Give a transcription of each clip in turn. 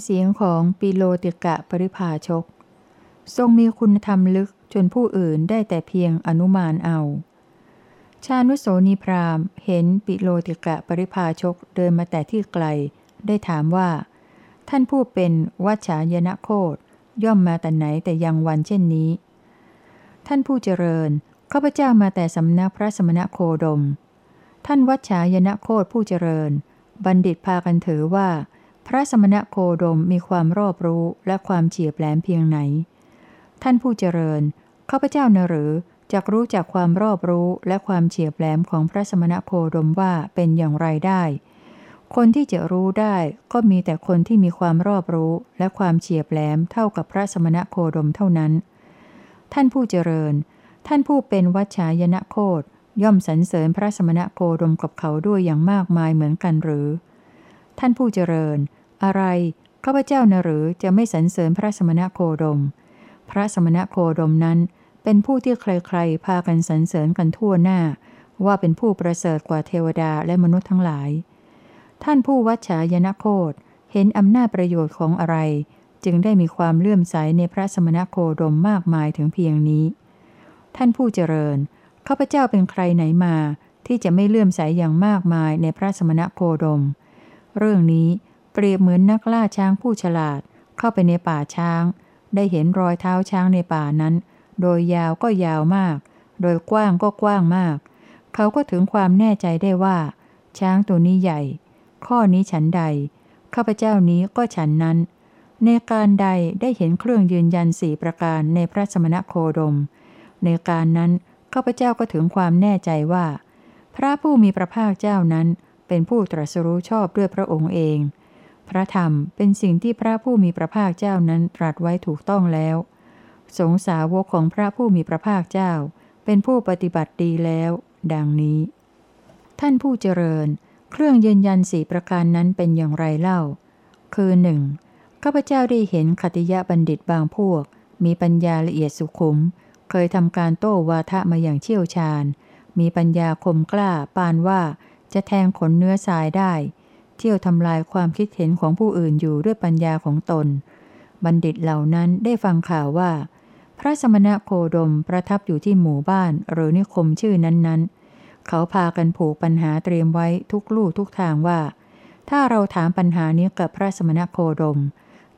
ำเสียงของปิโลติกะปริภาชก ทรงมีคุณธรรมลึกจนผู้อื่นได้แต่เพียงอนุมานเอา ชานุโสนีพรามเห็นปิโลติกะปริภาชกเดินมาแต่ที่ไกล ได้ถามว่า ท่านผู้เป็นวัชายนโคดย่อมมาแต่ไหนแต่ยังวันเช่นนี้ ท่านผู้เจริญข้าพเจ้ามาแต่สำนักพระสมณโคดม ท่านวัชายนโคดผู้เจริญ บัณฑิตพากันถือว่า พระสมณโคดมมีความรอบรู้และความเฉียบแหลมเพียงไหน ท่านผู้เจริญข้าพเจ้านหรือจักรู้จากความรอบรู้และความเฉียบแหลมของพระสมณโคดมว่าเป็นอย่างไรได้ คนที่จะรู้ได้ก็มีแต่คนที่มีความรอบรู้และความเฉียบแหลมเท่ากับพระสมณโคดมเท่านั้น ท่านผู้เจริญ ท่านผู้เป็นวัชชายนะโคดย่อมสรรเสริญพระสมณโคดมกับเขาด้วยอย่างมากมายเหมือนกันหรือ ท่านผู้เจริญ อะไรข้าพเจ้านหรือจะไม่สรรเสริญพระสมณโคดม พระสมณโคดมนั้น เป็นผู้ที่ใครๆ พากันสรรเสริญกันทั่วหน้า ว่าเป็นผู้ประเสริฐกว่าเทวดาและมนุษย์ทั้งหลาย ท่านผู้วัชชายนโคดเห็นอำนาจประโยชน์ของอะไร จึงได้มีความเลื่อมใสในพระสมณโคดมมากมายถึงเพียงนี้ ท่านผู้เจริญข้าพเจ้าเป็นใครไหนมา ที่จะไม่เลื่อมใสอย่างมากมายในพระสมณโคดม เรื่องนี้ เปรียบเหมือนนักล่าช้างผู้ฉลาด เข้าไปในป่าช้าง ได้เห็นรอยเท้าช้างในป่านั้น โดยยาวก็ยาวมาก โดยกว้างก็กว้างมาก เขาก็ถึงความแน่ใจได้ว่า ช้างตัวนี้ใหญ่ ข้อนี้ฉันใด ข้าพเจ้านี้ก็ฉันนั้น ในการใดได้เห็นเครื่องยืนยันสี่ประการในพระสมณโคดม ในการนั้นข้าพเจ้าก็ถึงความแน่ใจว่า พระผู้มีพระภาคเจ้านั้นเป็นผู้ตรัสรู้ชอบด้วยพระองค์เอง พระธรรมเป็นสิ่งที่พระผู้มีพระภาคเจ้านั้นตรัสไว้ถูกต้องแล้ว สงสาวกของพระผู้มีพระภาคเจ้า เป็นผู้ปฏิบัติดีแล้ว ดังนี้ ท่านผู้เจริญ เครื่องยืนยันสี่ประการนั้นเป็นอย่างไรเล่า คือหนึ่งข้าพเจ้าได้เห็นคติยะบัณฑิตบางพวก มีปัญญาละเอียดสุขุม เคยทำการโต้วาทะมาอย่างเชี่ยวชาญ มีปัญญาคมกล้าปานว่าจะแทงขนเนื้อทรายได้ เที่ยวทำลายความคิดเห็นของผู้อื่นอยู่ด้วยปัญญาของตน บัณฑิตเหล่านั้นได้ฟังข่าวว่า พระสมณะโคดมประทับอยู่ที่หมู่บ้านหรือนิคมชื่อนั้นๆ เขาพากันผูกปัญหาเตรียมไว้ทุกลู่ทุกทางว่า ถ้าเราถามปัญหานี้กับพระสมณะโคดม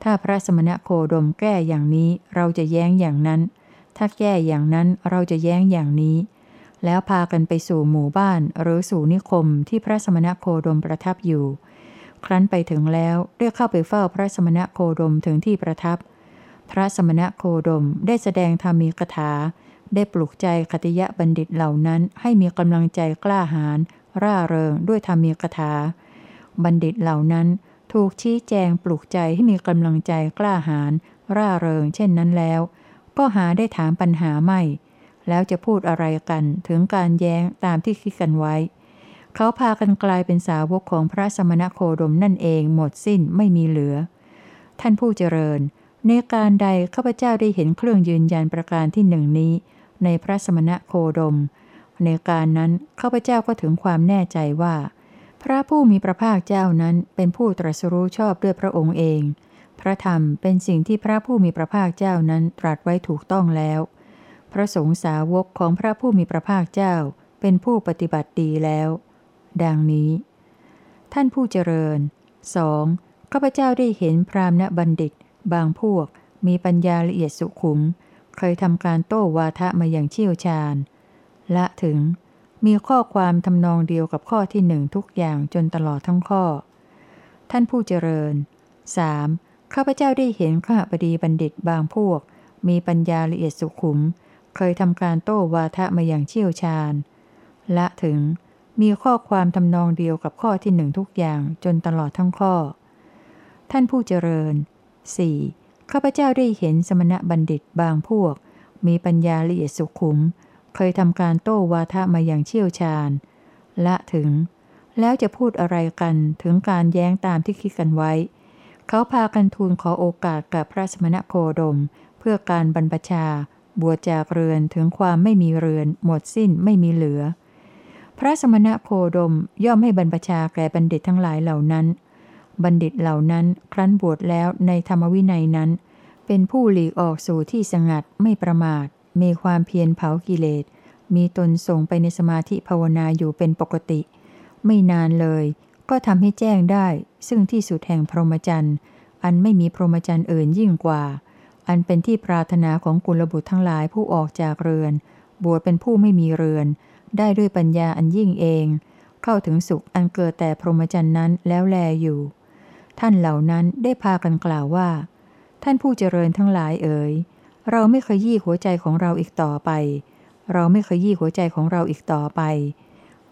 ถ้าพระสมณะโคดมแก้อย่างนี้เราจะแย้งอย่างนั้น ถ้าแก้อย่างนั้นเราจะแย้งอย่างนี้แล้วพากันไปสู่หมู่บ้านหรือสู่นิคมที่พระสมณะโคดมประทับอยู่ ครั้นไปถึงแล้วได้เข้าไปเฝ้าพระสมณะโคดมถึงที่ประทับ พระสมณะโคดมได้แสดงธรรมีกถา ได้ปลุกใจคติยะบัณฑิตเหล่านั้น ให้มีกำลังใจกล้าหาญร่าเริงด้วยธรรมีกถา บัณฑิตเหล่านั้นถูกชี้แจงปลุกใจให้มีกำลังใจกล้าหาญร่าเริงเช่นนั้นแล้ว ก็หาได้ถามปัญหาไม่ แล้วจะพูดอะไรกันถึงการแย้งตามที่คิดกันไว้ เขาพากันกลายเป็นสาวกของพระสมณโคดมนั่นเองหมดสิ้นไม่มีเหลือ ท่านผู้เจริญ ในการใดข้าพเจ้าได้เห็นเครื่องยืนยันประการที่หนึ่งนี้ ในพระสมณะโคดม ในการนั้นข้าพเจ้าก็ถึงความแน่ใจว่า พระผู้มีพระภาคเจ้านั้นเป็นผู้ตรัสรู้ชอบด้วยพระองค์เอง พระธรรมเป็นสิ่งที่พระผู้มีพระภาคเจ้านั้นตรัสไว้ถูกต้องแล้ว พระสงฆ์สาวกของพระผู้มีพระภาคเจ้าเป็นผู้ปฏิบัติดีแล้ว ดังนี้ ท่านผู้เจริญ 2. ข้าพเจ้าได้เห็นพรามณบัณฑิต บางพวก มีปัญญาละเอียดสุขุม เคยทำการโต้วาทะมาอย่างเชี่ยวชาญ ละถึง มีข้อความทำนองเดียวกับข้อที่หนึ่งทุกอย่างจนตลอดทั้งข้อ ท่านผู้เจริญ 3. ข้าพเจ้าได้เห็นข้าพดีบัณฑิตบางพวก มีปัญญาละเอียดสุขุม เคยทำการโต้วาทะมาอย่างเชี่ยวชาญ ละถึง มีข้อความทำนองเดียวกับข้อที่หนึ่งทุกอย่างจนตลอดทั้งข้อ ท่านผู้เจริญ 4. ข้าพเจ้าได้เห็นสมณะบัณฑิตบางพวก มีปัญญาละเอียดสุขุม เคยทำการโต้วาทะมาอย่างเชี่ยวชาญ ละถึง แล้วจะพูดอะไรกันถึงการแย้งตามที่คิดกันไว้ เขาพากันทูลขอโอกาสกับพระสมณะโคดม เพื่อการบรรพชา บวชจากเรือนถึงความไม่มีเรือน หมดสิ้นไม่มีเหลือ พระสมณะโคดมย่อมให้บรรพชาแก่บัณฑิตทั้งหลายเหล่านั้น บัณฑิตเหล่านั้นครั้นบวชแล้วในธรรมวินัยนั้น เป็นผู้หลีกออกสู่ที่สงัดไม่ประมาท มีความเพียรเผากิเลส มีตนส่งไปในสมาธิภาวนาอยู่เป็นปกติ ไม่นานเลย ก็ทำให้แจ้งได้ ซึ่งที่สุดแห่งพรหมจรรย์ อันไม่มีพรหมจรรย์อื่นยิ่งกว่า อันเป็นที่ปรารถนาของกุลบุตรทั้งหลายผู้ออกจากเรือน บวชเป็นผู้ไม่มีเรือน ได้ด้วยปัญญาอันยิ่งเอง เข้าถึงสุขอันเกิดแต่พรหมจรรย์นั้นแล้วแลอยู่ ท่านเหล่านั้นได้พากันกล่าวว่า ท่านผู้เจริญทั้งหลายเอ๋ยเราไม่เคยยี่หัวใจของเราอีกต่อไป เราไม่เคยยี่หัวใจของเราอีกต่อไป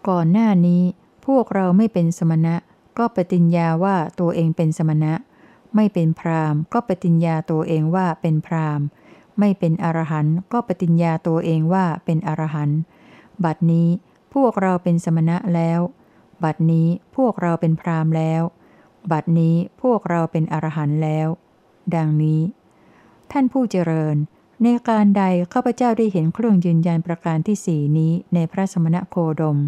ก่อนหน้านี้พวกเราไม่เป็นสมณะ ก็ปฏิญญาว่าตัวเองเป็นสมณะ ไม่เป็นพราหมณ์ ก็ปฏิญญาตัวเองว่าเป็นพราหมณ์ ไม่เป็นอรหันต์ก็ปฏิญญาตัวเองว่าเป็นอรหันต์ บัดนี้พวกเราเป็นสมณะแล้ว บัดนี้พวกเราเป็นพราหมณ์แล้ว บัดนี้พวกเราเป็นอรหันต์แล้ว ดังนี้ ท่านผู้เจริญ ในการใดข้าพเจ้าได้เห็นเครื่องยืนยันประการที่สี่นี้ในพระสมณะโคดม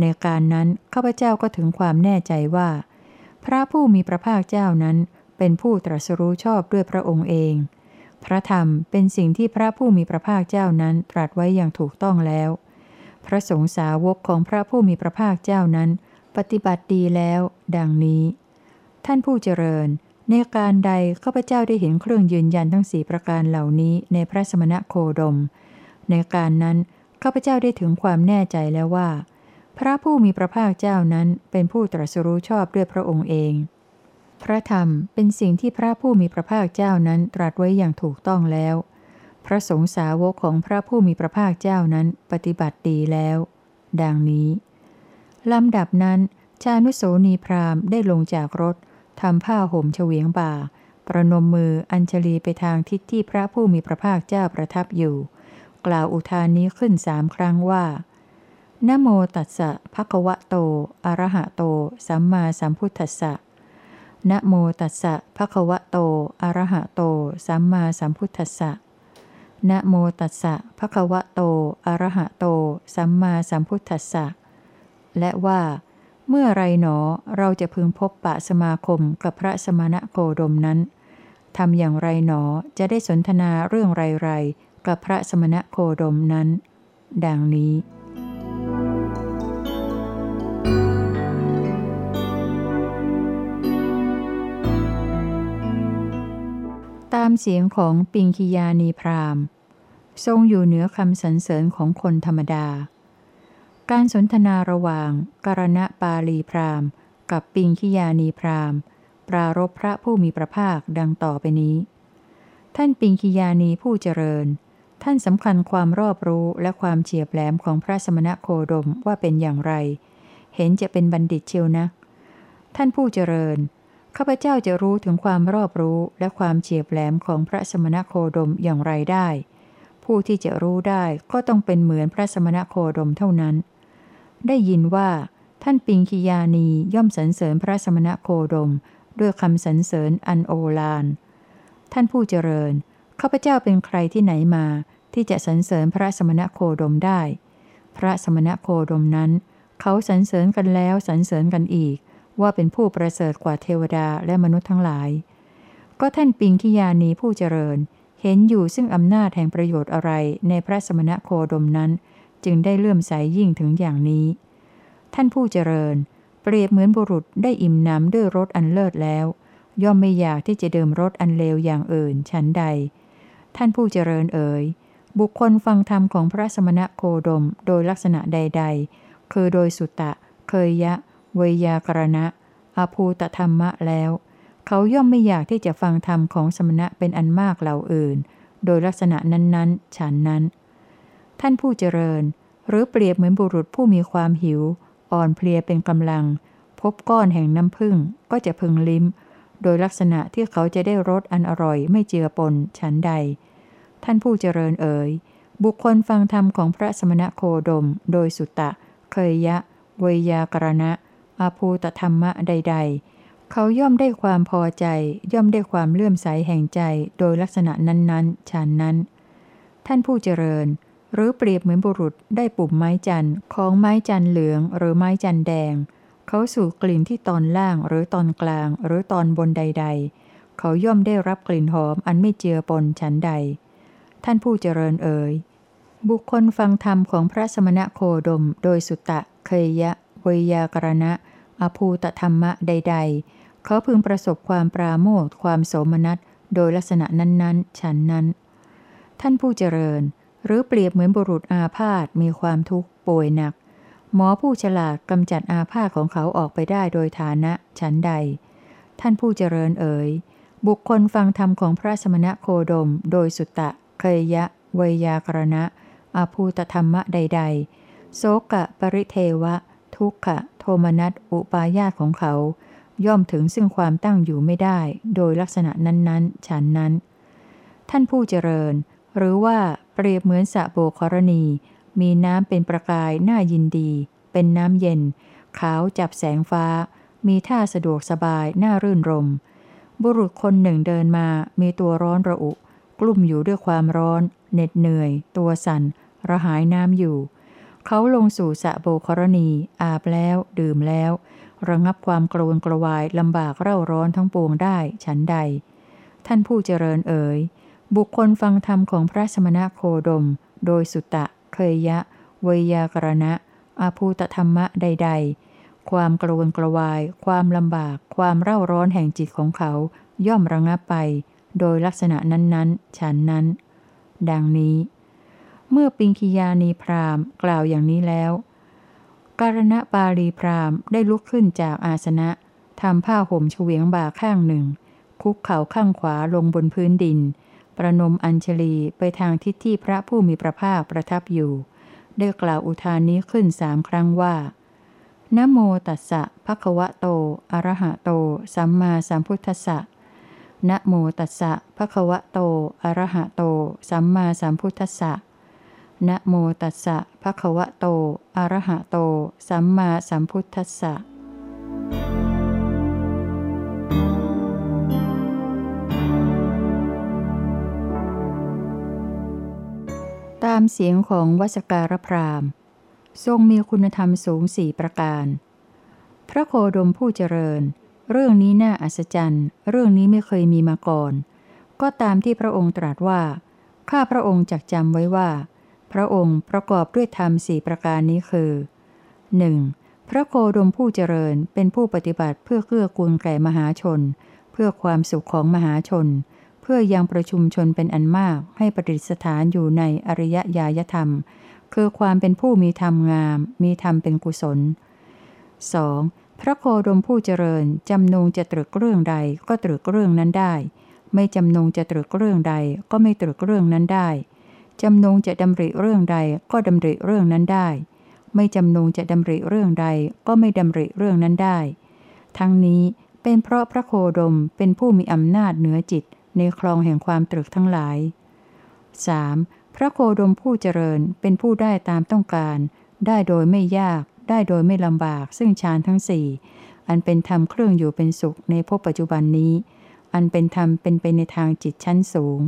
ในการนั้นข้าพเจ้าก็ถึงความแน่ใจว่า พระผู้มีพระภาคเจ้านั้นเป็นผู้ตรัสรู้ชอบด้วยพระองค์เอง พระธรรมเป็นสิ่งที่พระผู้มีพระภาคเจ้านั้นตรัสไว้อย่างถูกต้องแล้ว พระสงฆ์สาวกของพระผู้มีพระภาคเจ้านั้น ปฏิบัติดีแล้ว ดังนี้ ท่านผู้เจริญ ในการใดข้าพเจ้าได้เห็นเครื่องยืนยันทั้งสี่ประการเหล่านี้ในพระสมณโคดม ในการนั้นข้าพเจ้าได้ถึงความแน่ใจแล้วว่า พระผู้มีพระภาคเจ้านั้นเป็นผู้ตรัสรู้ชอบด้วยพระองค์เอง พระธรรมเป็นสิ่งที่พระผู้มีพระภาคเจ้านั้นตรัสไว้อย่างถูกต้องแล้ว พระสงฆ์สาวกของพระผู้มีพระภาคเจ้านั้นปฏิบัติดีแล้ว ดังนี้ ลำดับนั้น ชานุโสนีพราหมณ์ได้ลงจากรถทำผ้าห่มเฉวียงบ่า ประนมมืออัญชลีไปทางทิศที่พระผู้มีพระภาคเจ้าประทับอยู่ กล่าวอุทานนี้ขึ้นสามครั้งว่านะโมตัสสะภะคะวะโต อะระหะโต สัมมาสัมพุทธัสสะนะโมตัสสะภะคะวะโต อะระหะโต สัมมาสัมพุทธัสสะ นะโมตัสสะภะคะวะโต อะระหะโต สัมมาสัมพุทธัสสะ และว่า เมื่อไรหนอเราจะพึงพบปะสมาคมกับพระสมณะโคดมนั้น ทำอย่างไรหนอจะได้สนทนาเรื่องไรๆ กับพระสมณะโคดมนั้น ดังนี้ตามเสียงของปิงคิยานีพราหมณ์ ทรงอยู่เหนือคำสรรเสริญของคนธรรมดา การสนทนาระหว่างกรณะปาลีพราหมณ์ กับปิงคิยานีพราหมณ์ ปรารบพระผู้มีพระภาคดังต่อไปนี้ ท่านปิงคิยานีผู้เจริญ ท่านสำคัญความรอบรู้และความเฉียบแหลมของพระสมณโคดมว่าเป็นอย่างไร เห็นจะเป็นบัณฑิตเชียวนะ ท่านผู้เจริญข้าพเจ้าจะรู้ถึงความรอบรู้และความเฉียบแหลมของพระสมณโคดมอย่างไรได้ ผู้ที่จะรู้ได้ก็ต้องเป็นเหมือนพระสมณโคดมเท่านั้น ได้ยินว่า ท่านปิงคิยานีย่อมสรรเสริญพระสมณโคดม ด้วยคำสรรเสริญอันโอฬารท่านผู้เจริญข้าพเจ้าเป็นใครที่ไหนมา ที่จะสรรเสริญพระสมณโคดมได้ พระสมณโคดมนั้น เขาสรรเสริญกันแล้วสรรเสริญกันอีก ว่าเป็นผู้ประเสริฐกว่าเทวดาและมนุษย์ทั้งหลาย ก็ท่านปิงคิยานีผู้เจริญ เห็นอยู่ซึ่งอำนาจแห่งประโยชน์อะไรในพระสมณโคดมนั้น จึงได้เลื่อมใสยยิ่งถึงอย่างนี้ ท่านผู้เจริญ เปรียบเหมือนบุรุษได้อิ่มน้ำด้วยรสอันเลิศแล้ว ย่อมไม่อยากที่จะดื่มรสอันเลวอย่างอื่นฉันใด ท่านผู้เจริญเอ๋ยบุคคลฟังธรรมของพระสมณโคดมโดยลักษณะใด ๆ คือโดยสุตตะ เคยยะ เวยากรณะ อภูตธรรมะแล้ว เขาย่อมไม่อยากที่จะฟังธรรมของสมณะเป็นอันมากเหล่าอื่น โดยลักษณะนั้นๆ ฉันนั้น ท่านผู้เจริญ หรือเปรียบเหมือนบุรุษผู้มีความหิว อ่อนเพลียเป็นกำลัง พบก้อนแห่งน้ำผึ้งก็จะพึงลิ้ม โดยลักษณะที่เขาจะได้รสอันอร่อยไม่เจือปนฉันใด ท่านผู้เจริญเอ๋ยบุคคลฟังธรรมของพระสมณโคดม โดยสุตตะ เคยยะ เวยากรณะอาภูตธรรมะใด ๆ เขาย่อมได้ความพอใจ ย่อมได้ความเลื่อมใสแห่งใจโดยลักษณะนั้นๆฉันนั้น ท่านผู้เจริญ หรือเปรียบเหมือนบุรุษได้ปุ่มไม้จันทร์ของไม้จันทร์เหลืองหรือไม้จันทร์แดง เขาสูดกลิ่นที่ตอนล่างหรือตอนกลางหรือตอนบนใด ๆ เขาย่อมได้รับกลิ่นหอมอันไม่เจือปนฉันใด ท่านผู้เจริญเอ่ยบุคคลฟังธรรมของพระสมณะโคดม โดยสุตตะเคยยะเวยากรณะ อภูตธรรมะใด ๆ เขาพึงประสบความปราโมทความโสมนัส โดยลักษณะนั้นๆ ฉันนั้น ท่านผู้เจริญ หรือเปรียบเหมือนบุรุษอาพาธมีความทุกข์ป่วยหนัก หมอผู้ฉลาดกำจัดอาพาธของเขาออกไปได้โดยฐานะฉันใด ท่านผู้เจริญเอ๋ยบุคคลฟังธรรมของพระสมณะโคดม โดยสุตตะ เคยยะ เวยากรณะอาภูตธรรมะใด ๆ โสกะ ปริเทวะ ทุกขะ โทมนัส อุปายาตของเขา ย่อมถึงซึ่งความตั้งอยู่ไม่ได้ โดยลักษณะนั้นๆ ฉันนั้น ท่านผู้เจริญ หรือว่าเปรียบเหมือนสะโบกรณี มีน้ำเป็นประกายน่ายินดี เป็นน้ำเย็น ขาวจับแสงฟ้า มีท่าสะดวกสบายน่ารื่นรม บุรุษคนหนึ่งเดินมา มีตัวร้อนระอุ กลุ่มอยู่ด้วยความร้อน เหน็ดเหนื่อย ตัวสัน่น ระหายน้ำอยู่ เขาลงสู่สะโบกรณี อาบแล้ว ดื่มแล้ว ระงับความกระวนกระวายลำบากเร่าร้อนทั้งปวงได้ฉันใด ท่านผู้เจริญเอ๋ย บุคคลฟังธรรมของพระสมณะโคดม โดยสุตะ เคยยะ เวยากรณะ อาภูตธรรมะใด ๆ ความกระวนกระวาย ความลำบาก ความเร่าร้อนแห่งจิตของเขา ย่อมระงับไป โดยลักษณะนั้นๆ ฉันนั้น ดังนี้ เมื่อปิงคิยานีพรามกล่าวอย่างนี้แล้ว การณปาลีพรามได้ลุกขึ้นจากอาสนะทำผ้าห่มเฉวียงบ่าข้างหนึ่ง คุกเข่าข้างขวาลงบนพื้นดิน ประนมอัญชลีไปทางทิศที่พระผู้มีพระภาคประทับอยู่ ได้กล่าวอุทานนี้ขึ้นสามครั้งว่านโมตัสสะภะคะวะโต อะระหะโต สัมมาสัมพุทธัสสะนะโมตัสสะภะคะวะโต อะระหะโต สัมมาสัมพุทธัสสะ นะโมตัสสะภะคะวะโต อะระหะโต สัมมาสัมพุทธัสสะตามเสียงของวัสการพรามทรงมีคุณธรรมสูงสี่ประการ พระโคดมผู้เจริญ เรื่องนี้น่าอัศจรรย์ เรื่องนี้ไม่เคยมีมาก่อน ก็ตามที่พระองค์ตรัสว่า ข้าพระองค์จักจำไว้ว่า พระองค์ประกอบด้วยธรรมสี่ประการนี้คือ 1. พระโคดมผู้เจริญเป็นผู้ปฏิบัติเพื่อเกื้อกูลแก่มหาชน เพื่อความสุขของมหาชน เพื่อยังประชุมชนเป็นอันมากให้ประดิษฐานอยู่ในอริยญาณธรรม คือความเป็นผู้มีธรรมงาม มีธรรมเป็นกุศล 2. พระโคดมผู้เจริญจำนงจะตรึกเรื่องใดก็ตรึกเรื่องนั้นได้ ไม่จำนงจะตรึกเรื่องใดก็ไม่ตรึกเรื่องนั้นได้ จำนงจะดำริเรื่องใดก็ดำริเรื่องนั้นได้ ไม่จำนงจะดำริเรื่องใดก็ไม่ดำริเรื่องนั้นได้ ทั้งนี้เป็นเพราะพระโคดมเป็นผู้มีอำนาจเหนือจิตในคลองแห่งความตรึกทั้งหลาย 3. พระโคดมผู้เจริญเป็นผู้ได้ตามต้องการ ได้โดยไม่ยาก ได้โดยไม่ลำบาก ซึ่งฌานทั้งสี่อันเป็นธรรมเครื่องอยู่เป็นสุขในภพปัจจุบันนี้ อันเป็นธรรมเป็นไปในทางจิตชั้นสูง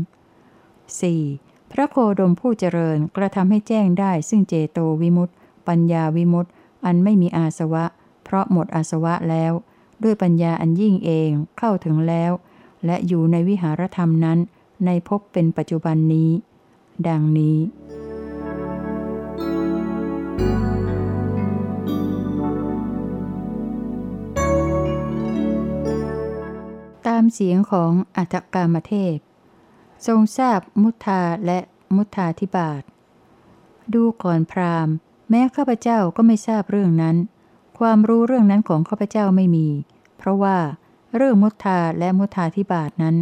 4. พระโคดมผู้เจริญกระทำให้แจ้งได้ซึ่งเจโตวิมุตติปัญญาวิมุตติอันไม่มีอาสวะ เพราะหมดอาสวะแล้ว ด้วยปัญญาอันยิ่งเองเข้าถึงแล้ว และอยู่ในวิหารธรรมนั้น ในภพเป็นปัจจุบันนี้ ดังนี้ตามเสียงของอัตกามเทพ ทรงทราบมุทาและมุทาธิบาท ดูก่อนพราหมณ์ แม้ข้าพเจ้าก็ไม่ทราบเรื่องนั้น ความรู้เรื่องนั้นของข้าพเจ้าไม่มี เพราะว่าเรื่องมุทาและมุทาธิบาทนั้น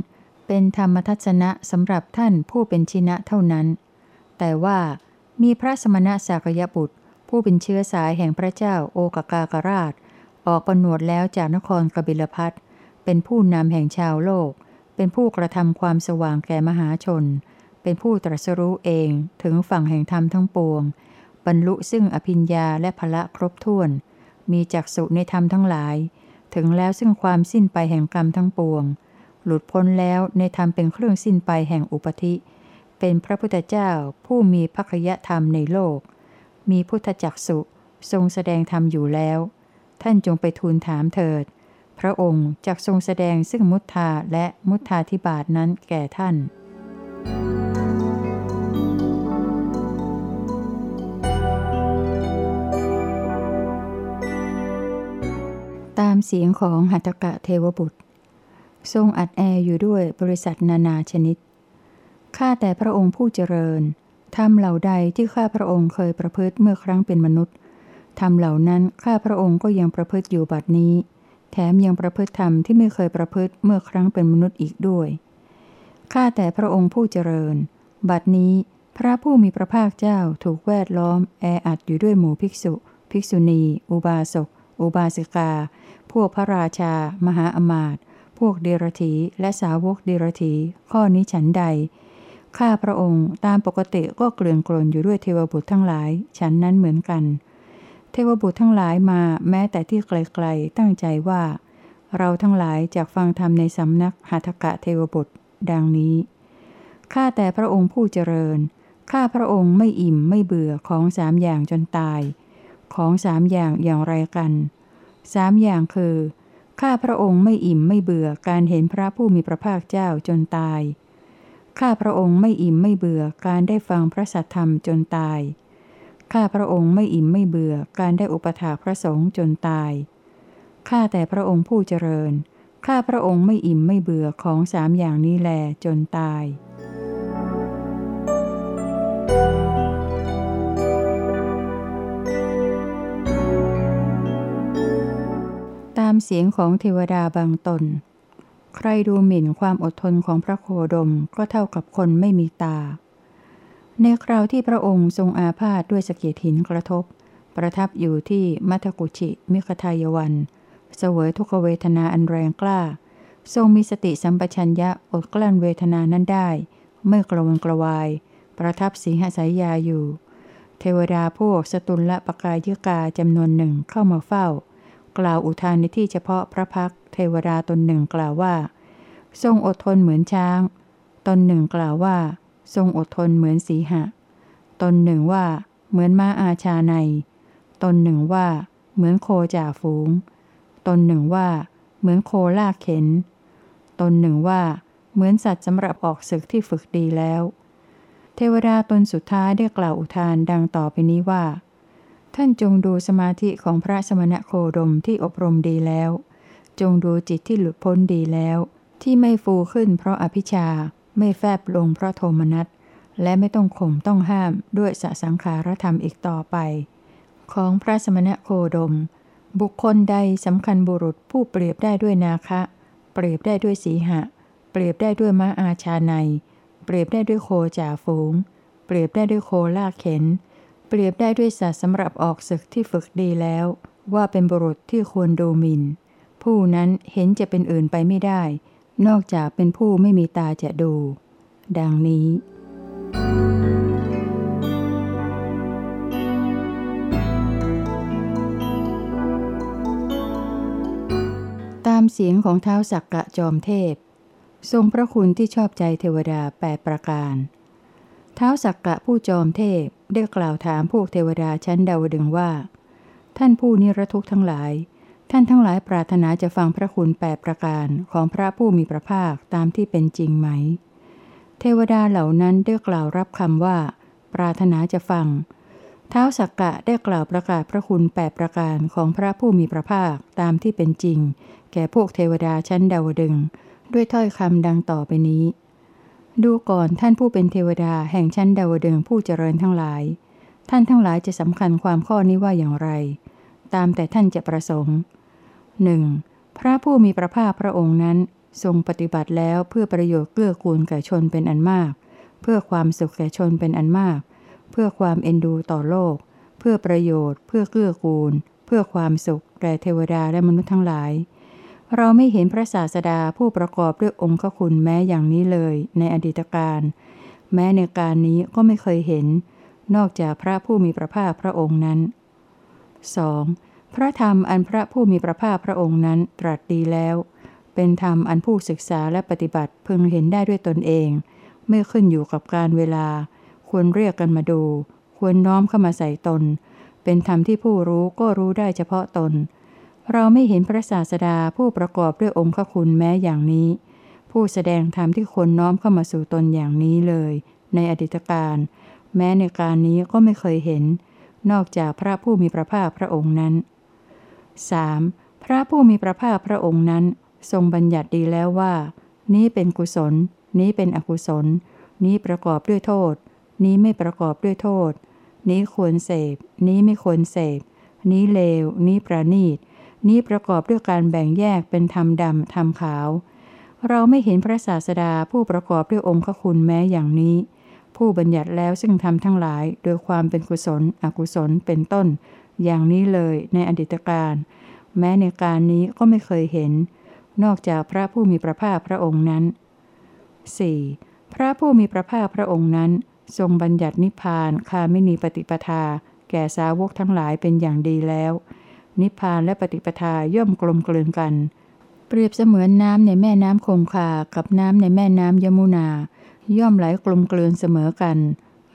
เป็นธรรมทัศนะสำหรับท่านผู้เป็นชินะเท่านั้น แต่ว่ามีพระสมณะสากยบุตร ผู้เป็นเชื้อสายแห่งพระเจ้าโอกากากราช ออกประนวดแล้วจากนครกบิลพัทเป็นผู้นำแห่งชาวโลก เป็นผู้กระทำความสว่างแก่มหาชน เป็นผู้ตรัสรู้เองถึงฝั่งแห่งธรรมทั้งปวง บรรลุซึ่งอภิญญาและพละครบถ้วน มีจักสุในธรรมทั้งหลาย ถึงแล้วซึ่งความสิ้นไปแห่งกรรมทั้งปวง หลุดพ้นแล้วในธรรมเป็นเครื่องสิ้นไปแห่งอุปธิ เป็นพระพุทธเจ้าผู้มีพักยธรรมในโลก มีพุทธจักสุทรงแสดงธรรมอยู่แล้ว ท่านจงไปทูลถามเถิด พระองค์จักทรงแสดงซึ่งมุทธาและมุทธาธิบาทนั้นแก่ท่าน ตามเสียงของหัตถกะเทวบุตร ทรงอัดแออยู่ด้วยบริษัทนานาชนิด ข้าแต่พระองค์ผู้เจริญทำเหล่าใดที่ข้าพระองค์เคยประพฤติเมื่อครั้งเป็นมนุษย์ทำเหล่านั้นข้าพระองค์ก็ยังประพฤติอยู่บัดนี้ แถมยังประพฤติธรรมที่ไม่เคยประพฤติเมื่อครั้งเป็นมนุษย์อีกด้วย ข้าแต่พระองค์ผู้เจริญ บัดนี้พระผู้มีพระภาคเจ้าถูกแวดล้อม แออัดอยู่ด้วยหมู่ภิกษุ ภิกษุณี อุบาสก อุบาสิกา พวกพระราชา มหาอมาตย์พวกเดรธีและสาวกเดรธีข้อนี้ฉันใด ข้าพระองค์ตามปกติก็เกลื่อนกลนอยู่ด้วยเทวบุตรทั้งหลาย ฉันนั้นเหมือนกัน เทวบุตรทั้งหลายมาแม้แต่ที่ไกลๆตั้งใจว่า เราทั้งหลายจากฟังธรรมในสำนักหัตกะเทวบุตร ดังนี้ ข้าแต่พระองค์ผู้เจริญ ข้าพระองค์ไม่อิ่มไม่เบื่อของสามอย่างจนตาย ของสามอย่างอย่างไรกันสามอย่างคือ ข้าพระองค์ไม่อิ่มไม่เบื่อการเห็นพระผู้มีพระภาคเจ้าจนตาย ข้าพระองค์ไม่อิ่มไม่เบื่อการได้ฟังพระสัทธรรมจนตาย ข้าพระองค์ไม่อิ่มไม่เบื่อการได้อุปถากพระสงฆ์จนตาย ข้าแต่พระองค์ผู้เจริญ ข้าพระองค์ไม่อิ่มไม่เบื่อของสามอย่างนี้แลจนตาย ตามเสียงของเทวดาบางตน ใครดูหมิ่นความอดทนของพระโคดมก็เท่ากับคนไม่มีตา ในคราวที่พระองค์ทรงอาพาธด้วยสะเก็ดหินกระทบ ประทับอยู่ที่มัทกุชิมิคทายวัน เสวยทุกเวทนาอันแรงกล้า ทรงมีสติสัมปชัญญะอดกลั้นเวทนานั้นได้ ไม่กระวนกระวาย ประทับสีหสายยาอยู่ เทวดาพวกสตุลละปกายกาจำนวนหนึ่งเข้ามาเฝ้า กล่าวอุทานในที่เฉพาะพระพักเทวดาตนหนึ่งกล่าวว่า ทรงอดทนเหมือนช้าง ตนหนึ่งกล่าวว่า ทรงอดทนเหมือนสีหะ ตนหนึ่งว่า เหมือนม้าอาชาใน ตนหนึ่งว่า เหมือนโคจ่าฝูง ตนหนึ่งว่า เหมือนโคลากเข็น ตนหนึ่งว่า เหมือนสัตว์สำหรับออกศึกที่ฝึกดีแล้ว เทวดาตนสุดท้ายได้กล่าวอุทานดังต่อไปนี้ว่า ท่านจงดูสมาธิของพระสมณะโคดมที่อบรมดีแล้ว จงดูจิตที่หลุดพ้นดีแล้ว ที่ไม่ฟูขึ้นเพราะอภิชา ไม่แฟบลงเพราะโทมนัส และไม่ต้องข่มต้องห้ามด้วยสสังขารธรรมอีกต่อไป ของพระสมณะโคดม บุคคลใดสำคัญบุรุษผู้เปรียบได้ด้วยนาคะ เปรียบได้ด้วยสีหะ เปรียบได้ด้วยม้าอาชาใน เปรียบได้ด้วยโคจ่าฝูง เปรียบได้ด้วยโคลากเข็น เปรียบได้ด้วยสัตว์สำหรับออกศึกที่ฝึกดีแล้ว ว่าเป็นบุรุษที่ควรดูหมิน่นผู้นั้นเห็นจะเป็นอื่นไปไม่ได้ นอกจากเป็นผู้ไม่มีตาจะดู ดังนี้ ตามเสียงของเท้าสักกะจอมเทพ ทรงพระคุณที่ชอบใจเทวดาแปดประการ เท้าสักกะผู้จอมเทพได้กล่าวถามพวกเทวดาชั้นดาวดึงว่า ท่านผู้นิรทุกข์ทั้งหลาย ท่านทั้งหลายปรารถนาจะฟังพระคุณแปดประการของพระผู้มีพระภาคตามที่เป็นจริงไหม เทวดาเหล่านั้นได้กล่าวรับคำว่า ปรารถนาจะฟัง เท้าสักกะได้กล่าวประกาศพระคุณแปดประการของพระผู้มีพระภาคตามที่เป็นจริง แก่พวกเทวดาชั้นดาวดึง ด้วยถ้อยคำดังต่อไปนี้ ดูก่อนท่านผู้เป็นเทวดาแห่งชั้นดาวดึงผู้เจริญทั้งหลาย ท่านทั้งหลายจะสำคัญความข้อนี้ว่าอย่างไร ตามแต่ท่านจะประสงค์ หนึ่งพระผู้มีพระภาคพระองค์นั้น ทรงปฏิบัติแล้วเพื่อประโยชน์เกื้อกูลแก่ชนเป็นอันมาก เพื่อความสุขแก่ชนเป็นอันมาก เพื่อความเอ็นดูต่อโลก เพื่อประโยชน์ เพื่อเกื้อกูล เพื่อความสุขแก่เทวดาและมนุษย์ทั้งหลาย เราไม่เห็นพระศาสดาผู้ประกอบด้วยองค์คุณแม้อย่างนี้เลยในอดีตการแม้ในการนี้ก็ไม่เคยเห็น นอกจากพระผู้มีพระภาคพระองค์นั้น 2. พระธรรมอันพระผู้มีพระภาคพระองค์นั้นตรัสดีแล้ว เป็นธรรมอันผู้ศึกษาและปฏิบัติพึงเห็นได้ด้วยตนเอง ไม่ขึ้นอยู่กับการเวลา ควรเรียกกันมาดู ควรน้อมเข้ามาใส่ตน เป็นธรรมที่ผู้รู้ก็รู้ได้เฉพาะตน เราไม่เห็นพระศาสดาผู้ประกอบด้วยองค์คุณแม้อย่างนี้ ผู้แสดงธรรมที่คนน้อมเข้ามาสู่ตนอย่างนี้เลย ในอดีตการแม้ในการนี้ก็ไม่เคยเห็น นอกจากพระผู้มีพระภาคพระองค์นั้น 3. พระผู้มีพระภาคพระองค์นั้น ทรงบัญญัติดีแล้วว่า นี้เป็นกุศล นี้เป็นอกุศล นี้ประกอบด้วยโทษ นี้ไม่ประกอบด้วยโทษ นี้ควรเสพ นี้ไม่ควรเสพ นี้เลว นี้ประณีต นี้ประกอบด้วยการแบ่งแยกเป็นธรรมดำธรรมขาว เราไม่เห็นพระศาสดาผู้ประกอบด้วยองค์คุณแม้อย่างนี้ ผู้บัญญัติแล้วซึ่งทำทั้งหลาย โดยความเป็นกุศล อกุศลเป็นต้น อย่างนี้เลยในอดีตการแม้ในการนี้ก็ไม่เคยเห็น นอกจากพระผู้มีพระภาคพระองค์นั้น 4. พระผู้มีพระภาคพระองค์นั้น ทรงบัญญัตินิพพานคาไม่มีปฏิปทา แก่สาวกทั้งหลายเป็นอย่างดีแล้ว นิพพานและปฏิปทาย่อมกลมกลืนกัน เปรียบเสมือนน้ำในแม่น้ำคงคากับน้ำในแม่น้ำยมุนา ย่อมไหลกลมกลืนเสมอกัน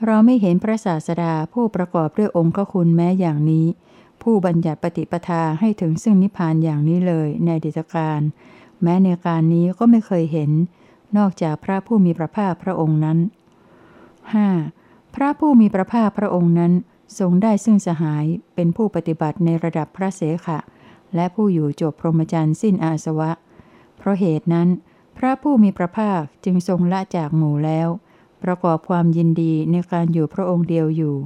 เราไม่เห็นพระศาสดาผู้ประกอบด้วยองค์คุณแม้อย่างนี้ ผู้บัญญัติปฏิปทาให้ถึงซึ่งนิพพานอย่างนี้เลยในดิจการ แม้ในการนี้ก็ไม่เคยเห็น นอกจากพระผู้มีพระภาคพระองค์นั้น 5. พระผู้มีพระภาคพระองค์นั้น ทรงได้ซึ่งสหายเป็นผู้ปฏิบัติในระดับพระเสขะ และผู้อยู่จบพรหมจรรย์สิ้นอาสวะ เพราะเหตุนั้น พระผู้มีพระภาคจึงทรงละจากหมู่แล้ว ประกอบความยินดีในการอยู่พระองค์เดียวอยู่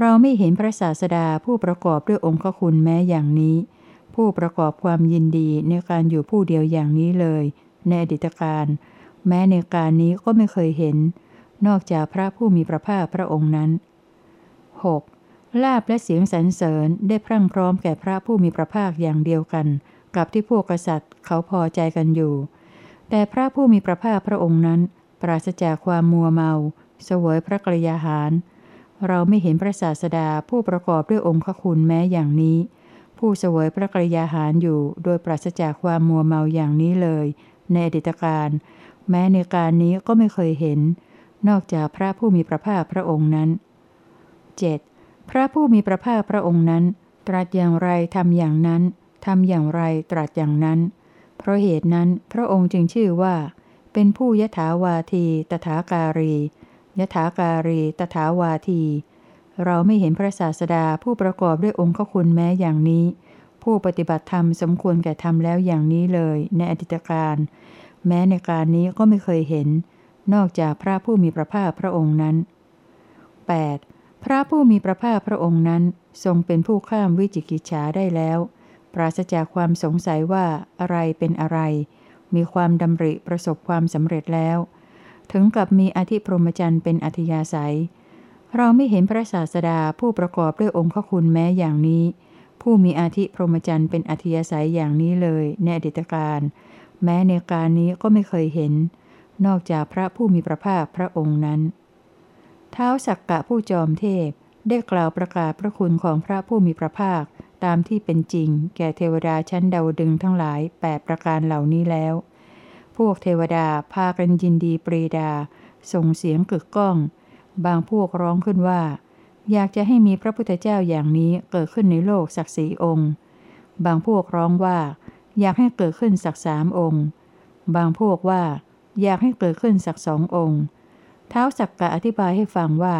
เราไม่เห็นพระศาสดาผู้ประกอบด้วยองค์คุณแม้อย่างนี้ ผู้ประกอบความยินดีในการอยู่ผู้เดียวอย่างนี้เลย ในอดีตการแม้ในการนี้ก็ไม่เคยเห็น นอกจากพระผู้มีพระภาคพระองค์นั้น 6. ลาบและเสียงสรรเสริญได้พรั่งพร้อมแก่พระผู้มีพระภาคอย่างเดียวกัน กับที่พวกกษัตริย์เขาพอใจกันอยู่ แต่พระผู้มีพระภาคพระองค์นั้น ปราศจากความมัวเมาเสวยพระกรยาหาร เราไม่เห็นพระศาสดาผู้ประกอบด้วยองค์คุณแม้อย่างนี้ ผู้เสวยพระกรยาหารอยู่โดยปราศจากความมัวเมาอย่างนี้เลย ในอดีตการแม้ในการนี้ก็ไม่เคยเห็น นอกจากพระผู้มีพระภาคพระองค์นั้น 7. พระผู้มีพระภาคพระองค์นั้น ตรัสอย่างไรทำอย่างนั้นทำอย่างไรตรัสอย่างนั้น เพราะเหตุนั้นพระองค์จึงชื่อว่า เป็นผู้ยถาวาทีตถาการี ยถาการีตถาวาที เราไม่เห็นพระศาสดาผู้ประกอบด้วยองค์คุณแม้อย่างนี้ ผู้ปฏิบัติธรรมสมควรแก่ธรรมแล้วอย่างนี้เลย ในอดีตการ แม้ในการนี้ก็ไม่เคยเห็น นอกจากพระผู้มีพระภาคพระองค์นั้น 8. พระผู้มีพระภาคพระองค์นั้น ทรงเป็นผู้ข้ามวิจิกิจฉาได้แล้ว ปราศจากความสงสัยว่าอะไรเป็นอะไร มีความดำริประสบความสำเร็จแล้ว ถึงกับมีอธิพรหมจรรย์เป็นอธิยาศัย เราไม่เห็นพระศาสดาผู้ประกอบด้วยองค์ข้าคุณแม้อย่างนี้ ผู้มีอาธิพรหมจรรย์เป็นอธิยาศัยอย่างนี้เลยในอดีตการ แม้ในการนี้ก็ไม่เคยเห็น นอกจากพระผู้มีพระภาคพระองค์นั้น เท้าสักกะผู้จอมเทพได้กล่าวประกาศพระคุณของพระผู้มีพระภาค ตามที่เป็นจริง แก่เทวดาชั้นดาวดึงทั้งหลายแปดประการเหล่านี้แล้ว พวกเทวดาพากันยินดีปรีดา ส่งเสียงกึกก้อง บางพวกร้องขึ้นว่า อยากจะให้มีพระพุทธเจ้าอย่างนี้เกิดขึ้นในโลกสักสีองค์ บางพวกร้องว่า อยากให้เกิดขึ้นสักสามองค์ บางพวกว่า อยากให้เกิดขึ้นสักสององค์ เท้าสักกะอธิบายให้ฟังว่า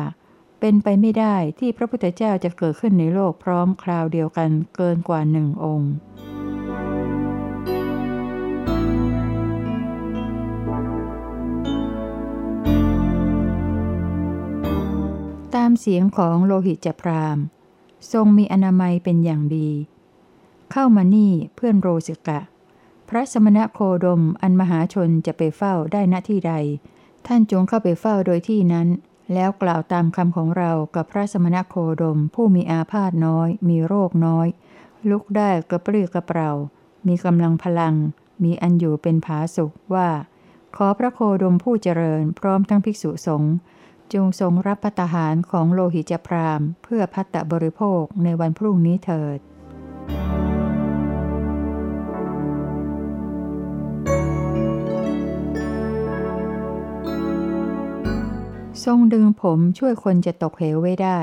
เป็นไปไม่ได้ที่พระพุทธเจ้าจะเกิดขึ้นในโลกพร้อมคราวเดียวกันเกินกว่าหนึ่งองค์ตามเสียงของโลหิตจพรามทรงมีอนามัยเป็นอย่างดี เข้ามานี่เพื่อนโรสิกะ พระสมณะโคดมอันมหาชนจะไปเฝ้าได้ณที่ใด ท่านจงเข้าไปเฝ้าโดยที่นั้น แล้วกล่าวตามคำของเรากับพระสมณะโคดม ผู้มีอาพาธน้อย มีโรคน้อย ลุกได้กระปรี้กระเปร่า มีกำลังพลัง มีอันอยู่เป็นผาสุขว่า ขอพระโคดมผู้เจริญพร้อมทั้งภิกษุสงฆ์จงทรงรับพัตหารของโลหิตพรามเพื่อพัตตบริโภคในวันพรุ่งนี้เถิด ทรงดึงผมช่วยคนจะตกเหวไว้ได้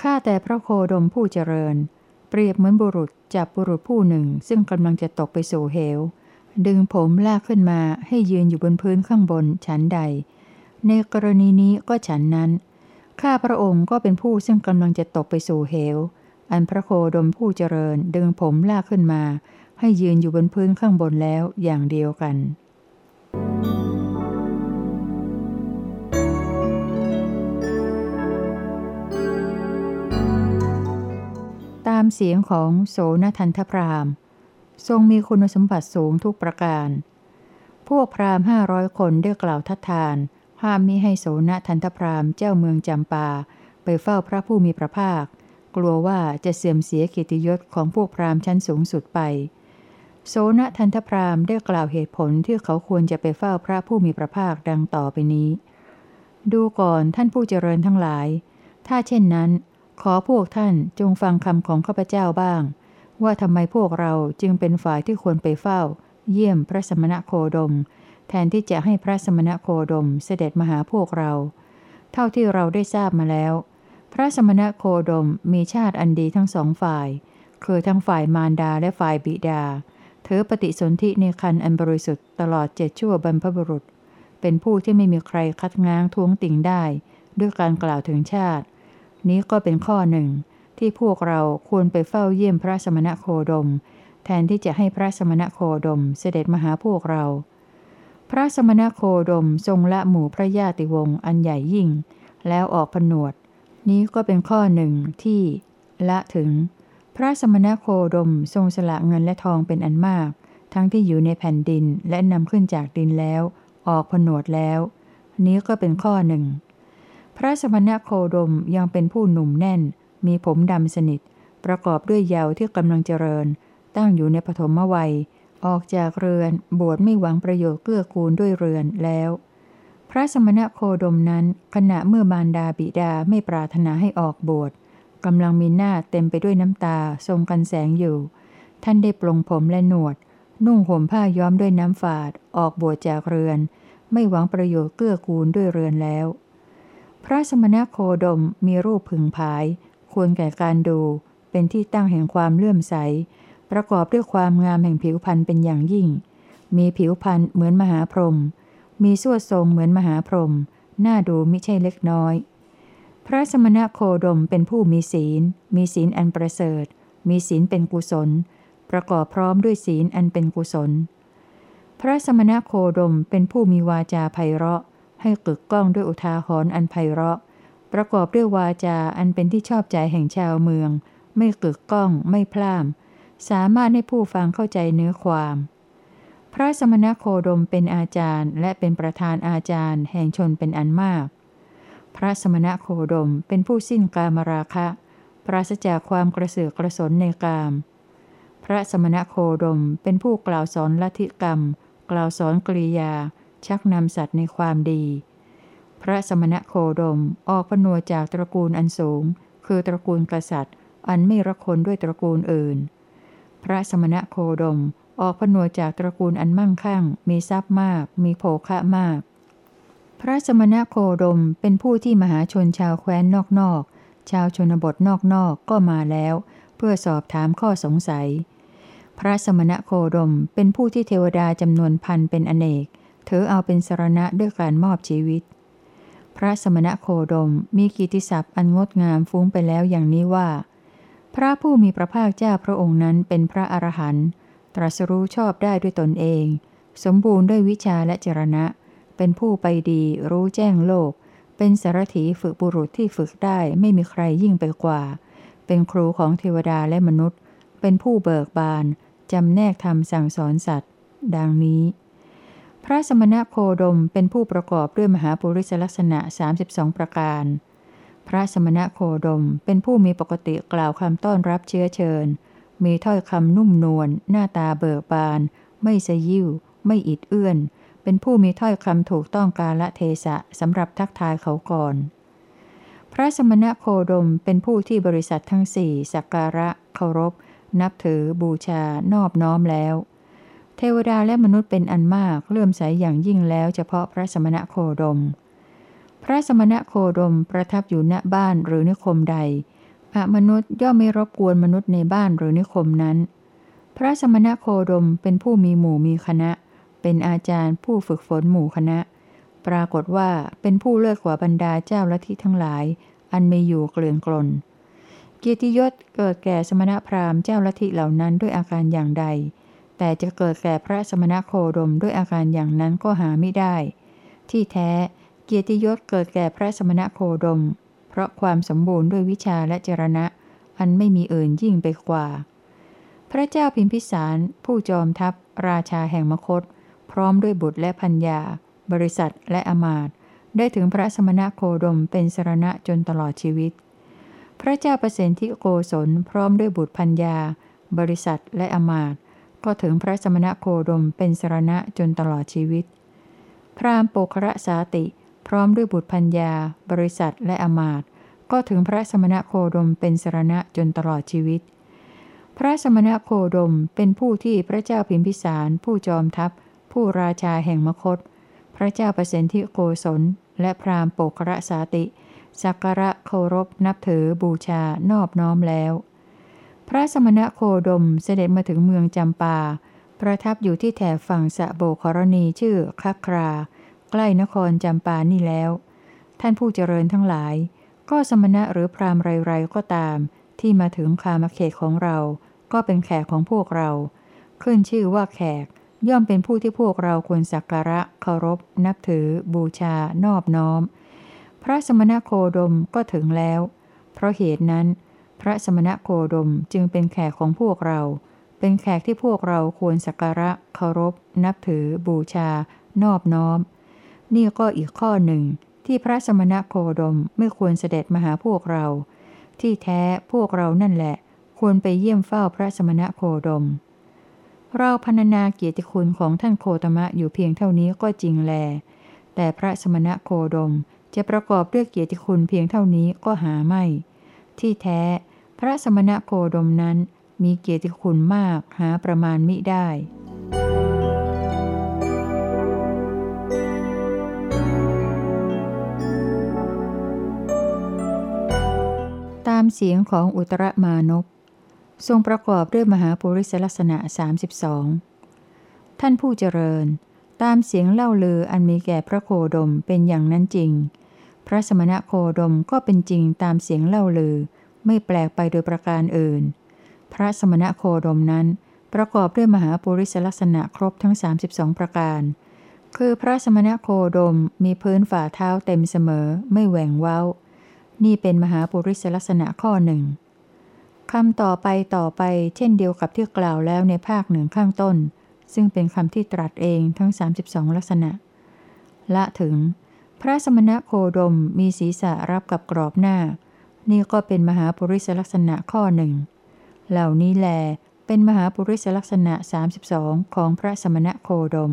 ข้าแต่พระโคดมผู้เจริญ เปรียบเหมือนบุรุษจับบุรุษผู้หนึ่ง ซึ่งกำลังจะตกไปสู่เหว ดึงผมลากขึ้นมาให้ยืนอยู่บนพื้นข้างบนฉันใด ในกรณีนี้ก็ฉันนั้น ข้าพระองค์ก็เป็นผู้ซึ่งกำลังจะตกไปสู่เหว อันพระโคดมผู้เจริญ ดึงผมลากขึ้นมา ให้ยืนอยู่บนพื้นข้างบนแล้วอย่างเดียวกันามเสียงของโสนทันทพรามทรงมีคุณสมบัติสูงทุกประการ พวกพราหมณ์ห้าร้อยคนได้กล่าวทัดทาน ห้ามมิให้โสนทันทพรามเจ้าเมืองจำปา ไปเฝ้าพระผู้มีพระภาค กลัวว่าจะเสื่อมเสียเกียรติยศของพวกพราหมณ์ชั้นสูงสุดไป โสนทันทพรามได้กล่าวเหตุผลที่เขาควรจะไปเฝ้าพระผู้มีพระภาคดังต่อไปนี้ ดูก่อนท่านผู้เจริญทั้งหลาย ถ้าเช่นนั้น ขอพวกท่านจงฟังคำของข้าพเจ้าบ้าง ว่าทำไมพวกเราจึงเป็นฝ่ายที่ควรไปเฝ้า เยี่ยมพระสมณโคดม แทนที่จะให้พระสมณโคดมเสด็จมาหาพวกเรา เท่าที่เราได้ทราบมาแล้ว พระสมณโคดมมีชาติอันดีทั้งสองฝ่าย คือทั้งฝ่ายมารดาและฝ่ายบิดาเธอปฏิสนธิในคันอันบริสุทธิ์ตลอดเจ็ดชั่วบรรพบุรุษ เป็นผู้ที่ไม่มีใครคัดง้างท้วงติ่งได้ ด้วยการกล่าวถึงชาติ นี้ก็เป็นข้อหนึ่ง ที่พวกเราควรไปเฝ้าเยี่ยมพระสมณโคดม แทนที่จะให้พระสมณโคดมเสด็จมาหาพวกเรา พระสมณโคดมทรงละหมู่พระญาติวงศ์อันใหญ่ยิ่ง แล้วออกผนวด นี้ก็เป็นข้อหนึ่งที่ ละถึง พระสมณโคดมทรงสละเงินและทองเป็นอันมาก ทั้งที่อยู่ในแผ่นดินและนำขึ้นจากดินแล้ว ออกผนวดแล้ว นี้ก็เป็นข้อหนึ่ง พระสมณโคดมยังเป็นผู้หนุ่มแน่น มีผมดำสนิท ประกอบด้วยเยาวที่กำลังเจริญ ตั้งอยู่ในปฐมวัย ออกจากเรือน บวชไม่หวังประโยชน์เกื้อกูลด้วยเรือนแล้ว พระสมณโคดมนั้น ขณะเมื่อมารดาบิดาไม่ปรารถนาให้ออกบวชกำลังมีหน้าเต็มไปด้วยน้ำตาทรงกันแสงอยู่ ท่านได้ปลงผมและหนวด นุ่งห่มผ้าย้อมด้วยน้ำฝาด ออกบวชจากเรือน ไม่หวังประโยชน์เกื้อกูลด้วยเรือนแล้ว พระสมณโคดมมีรูปพึงผาย ควรแก่การดู เป็นที่ตั้งแห่งความเลื่อมใส ประกอบด้วยความงามแห่งผิวพรรณเป็นอย่างยิ่ง มีผิวพรรณเหมือนมหาพรหมมีส่วดทรงเหมือนมหาพรหมน่าดูมิใช่เล็กน้อย พระสมณโคดมเป็นผู้มีศีล มีศีลอันประเสริฐ มีศีลเป็นกุศล ประกอบพร้อมด้วยศีลอันเป็นกุศล พระสมณโคดมเป็นผู้มีวาจาไพเราะ ให้กึกก้องด้วยอุทาหรณ์อันไพเราะ ประกอบด้วยวาจาอันเป็นที่ชอบใจแห่งชาวเมือง ไม่กึกก้อง ไม่พล่าม สามารถให้ผู้ฟังเข้าใจเนื้อความ พระสมณโคดมเป็นอาจารย์ และเป็นประธานอาจารย์ แห่งชนเป็นอันมาก พระสมณโคดมเป็นผู้สิ้นกามราคะ ปราศจากความกระเสือกกระสนในกาม พระสมณโคดมเป็นผู้กล่าวสอนลัทธิกรรม กล่าวสอนกริยา ชักนำสัตว์ในความดี พระสมณโคดมออกพนวจากตระกูลอันสูง คือตระกูลกษัตริย์ อันไม่รักคนด้วยตระกูลอื่น พระสมณโคดมออกพนวจากตระกูลอันมั่งคั่ง มีทรัพย์มาก มีโภคะมาก พระสมณโคดมเป็นผู้ที่มหาชนชาวแคว้นนอกๆ ชาวชนบทนอกๆ ก็มาแล้ว เพื่อสอบถามข้อสงสัย พระสมณโคดมเป็นผู้ที่เทวดาจำนวนพันเป็นอเนก ถือเอาเป็นสรณะด้วยการมอบชีวิต พระสมณโคดมมีกิตติศัพท์อันงดงามฟุ้งไปแล้วอย่างนี้ว่า พระผู้มีพระภาคเจ้าพระองค์นั้นเป็นพระอรหันต์ตรัสรู้ชอบได้ด้วยตนเอง สมบูรณ์ด้วยวิชาและจรณะ เป็นผู้ไปดีรู้แจ้งโลก เป็นสารถีฝึกบุรุษที่ฝึกได้ไม่มีใครยิ่งไปกว่า เป็นครูของเทวดาและมนุษย์ เป็นผู้เบิกบานจำแนกธรรมสั่งสอนสัตว์ ดังนี้ พระสมณโคดมเป็นผู้ประกอบด้วยมหาปุริสลักษณะ 32 ประการ พระสมณโคดมเป็นผู้มีปกติกล่าวคำต้อนรับเชื้อเชิญ มีถ้อยคำนุ่มนวลหน้าตาเบิกบาน ไม่สยิวไม่อิดเอื้อน เป็นผู้มีถ้อยคำถูกต้องกาละเทศะสำหรับทักทายเขาก่อน พระสมณโคดมเป็นผู้ที่บริษัททั้งสี่สักการะเคารพ นับถือบูชานอบน้อมแล้ว เทวดาและมนุษย์เป็นอันมากเลื่อมใสอย่างยิ่งแล้วเฉพาะพระสมณะโคดม พระสมณะโคดมประทับอยู่ณบ้านหรือนิคมใดพอมนุษย์ย่อมไม่รบกวนมนุษย์ในบ้านหรือนิคมนั้น พระสมณะโคดมเป็นผู้มีหมู่มีคณะ เป็นอาจารย์ผู้ฝึกฝนหมู่คณะ ปรากฏว่าเป็นผู้เลิศกว่าบรรดาเจ้าลัทธิทั้งหลาย อันมีอยู่เกลื่อนกลนเกียรติยศเกิดแก่สมณพราหมณ์เจ้าลัทธิเหล่านั้นด้วยอาการอย่างใด แต่จะเกิดแก่พระสมณโคดมด้วยอาการอย่างนั้นก็หาไม่ได้ ที่แท้เกียรติยศเกิดแก่พระสมณโคดม เพราะความสมบูรณ์ด้วยวิชาและจรณะ อันไม่มีอื่นยิ่งไปกว่า พระเจ้าพิมพิสาร ผู้จอมทัพ ราชาแห่งมคต พร้อมด้วยบุตรและพัญญา บริษัทและอมาตได้ถึงพระสมณโคดมเป็นสรณะจนตลอดชีวิต พระเจ้าประสิทธิโกศลพร้อมด้วยบุตรพัญญา บริษัทและอมาต ก็ถึงพระสมณโคดมเป็นสรณะจนตลอดชีวิต พราหมณ์โปคระสาติพร้อมด้วยบุตรพัญญา บริษัทและอมาตก็ถึงพระสมณโคดมเป็นสรณะจนตลอดชีวิต พระสมณโคดมเป็นผู้ที่พระเจ้าพิมพิสาร ผู้จอมทัพ ผู้ราชาแห่งมคต พระเจ้าประสิทธิโกศล และพราหมณ์โปคระสาติสักการะเคารพนับถือบูชานอบน้อมแล้ว ระสมณะโคดมเสด็จมาถึงเมืองจำปา ประทับอยู่ที่แถบฝั่งสะโบกรณีชื่อคัครา ใกล้นครจำปานี่แล้ว ท่านผู้เจริญทั้งหลาย ก็สมณะหรือพราหมณ์ไรๆก็ตาม ที่มาถึงคามเขตของเรา ก็เป็นแขกของพวกเรา ขึ้นชื่อว่าแขกย่อมเป็นผู้ที่พวกเราควรสักการะเคารพ นับถือ บูชา นอบน้อม พระสมณโคดมก็ถึงแล้ว เพราะเหตุนั้น พระสมณโคดมจึงเป็นแขกของพวกเรา เป็นแขกที่พวกเราควรสักการะเคารพ นับถือ บูชา นอบน้อม นี่ก็อีกข้อหนึ่ง ที่พระสมณโคดมไม่ควรเสด็จมาหาพวกเรา ที่แท้พวกเรานั่นแหละ ควรไปเยี่ยมเฝ้าพระสมณโคดม เราพรรณนาเกียรติคุณของท่านโคตมะอยู่เพียงเท่านี้ก็จริงแล แต่พระสมณโคดมจะประกอบด้วยเกียรติคุณเพียงเท่านี้ก็หาไม่ ที่แท้ พระสมณโคดมนั้นมีเกียรติคุณมากหาประมาณมิได้ ตามเสียงของอุตรมานพทรงประกอบด้วยมหาปุริสลักษณะ 32 ท่านผู้เจริญ ตามเสียงเล่าลืออันมีแก่พระโคดมเป็นอย่างนั้นจริง พระสมณโคดมก็เป็นจริงตามเสียงเล่าลือ ไม่แปลกไปโดยประการอื่น พระสมณโคดมนั้นประกอบด้วยมหาปุริสลักษณะครบทั้ง 32 ประการ คือพระสมณโคดมมีพื้นฝ่าเท้าเต็มเสมอ ไม่แหว่งเว้า นี่เป็นมหาปุริสลักษณะข้อหนึ่งคำต่อไปต่อไปเช่นเดียวกับที่กล่าวแล้วในภาคหนึ่งข้างต้น ซึ่งเป็นคำที่ตรัสเองทั้ง 32 ลักษณะ ละถึง พระสมณโคดมมีศีรษะรับกับกรอบหน้า นี่ก็เป็นมหาปุริสลักษณะข้อหนึ่ง เหล่านี้แล เป็นมหาปุริสลักษณะ 32 ของพระสมณโคดม